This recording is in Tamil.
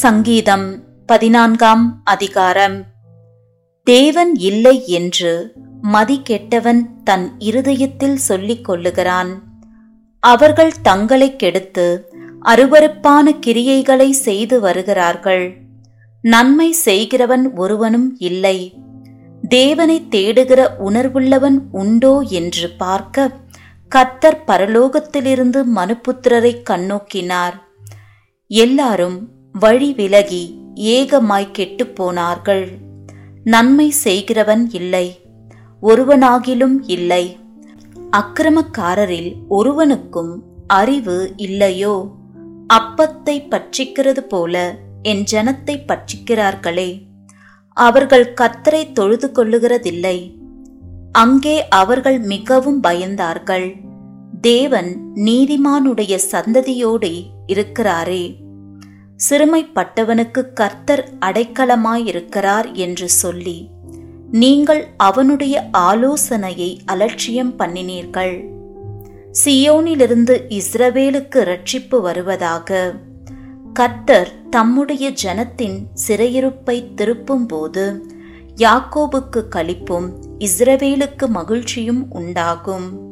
சங்கீதம் பதினான்காம் அதிகாரம். தேவன் இல்லை என்று மதி கெட்டவன் தன் இருதயத்தில் சொல்லிக் கொள்ளுகிறான். அவர்கள் தங்களைக் கெடுத்து அருவருப்பான கிரியைகளை செய்து வருகிறார்கள். நன்மை செய்கிறவன் ஒருவனும் இல்லை. தேவனை தேடுகிற உணர்வுள்ளவன் உண்டோ என்று பார்க்க கத்தர் பரலோகத்திலிருந்து மனுப்புத்திரரை கண்ணோக்கினார். எல்லாரும் வழி விலகி ஏகமாய் கெட்டுப் போனார்கள். நன்மை செய்கிறவன் இல்லை. ஒருவனாகிலும் இல்லை. அக்கிரமக்காரரில் ஒருவனுக்கும் அறிவு இல்லையோ? அப்பத்தை பட்சிக்கிறது போல என் ஜனத்தை பட்சிக்கிறார்களே. அவர்கள் கத்தரை தொழுது கொள்ளுகிறதில்லை. அங்கே அவர்கள் மிகவும் பயந்தார்கள். தேவன் நீதிமானுடைய சந்ததியோடு இருக்கிறாரே. சிறுமைப்பட்டவனுக்கு கர்த்தர் அடைக்கலமாயிருக்கிறார் என்று சொல்லி நீங்கள் அவனுடைய ஆலோசனையை அலட்சியம் பண்ணினீர்கள். சியோனிலிருந்து இஸ்ரவேலுக்கு ரட்சிப்பு வருவதாக கர்த்தர் தம்முடைய ஜனத்தின் சிறையிருப்பை திருப்பும்போது யாக்கோபுக்கு களிப்பும் இஸ்ரவேலுக்கு மகிழ்ச்சியும் உண்டாகும்.